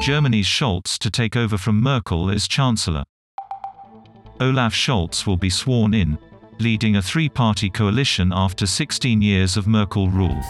Germany's Scholz to take over from Merkel as Chancellor. Olaf Scholz will be sworn in, leading a three-party coalition after 16 years of Merkel rule.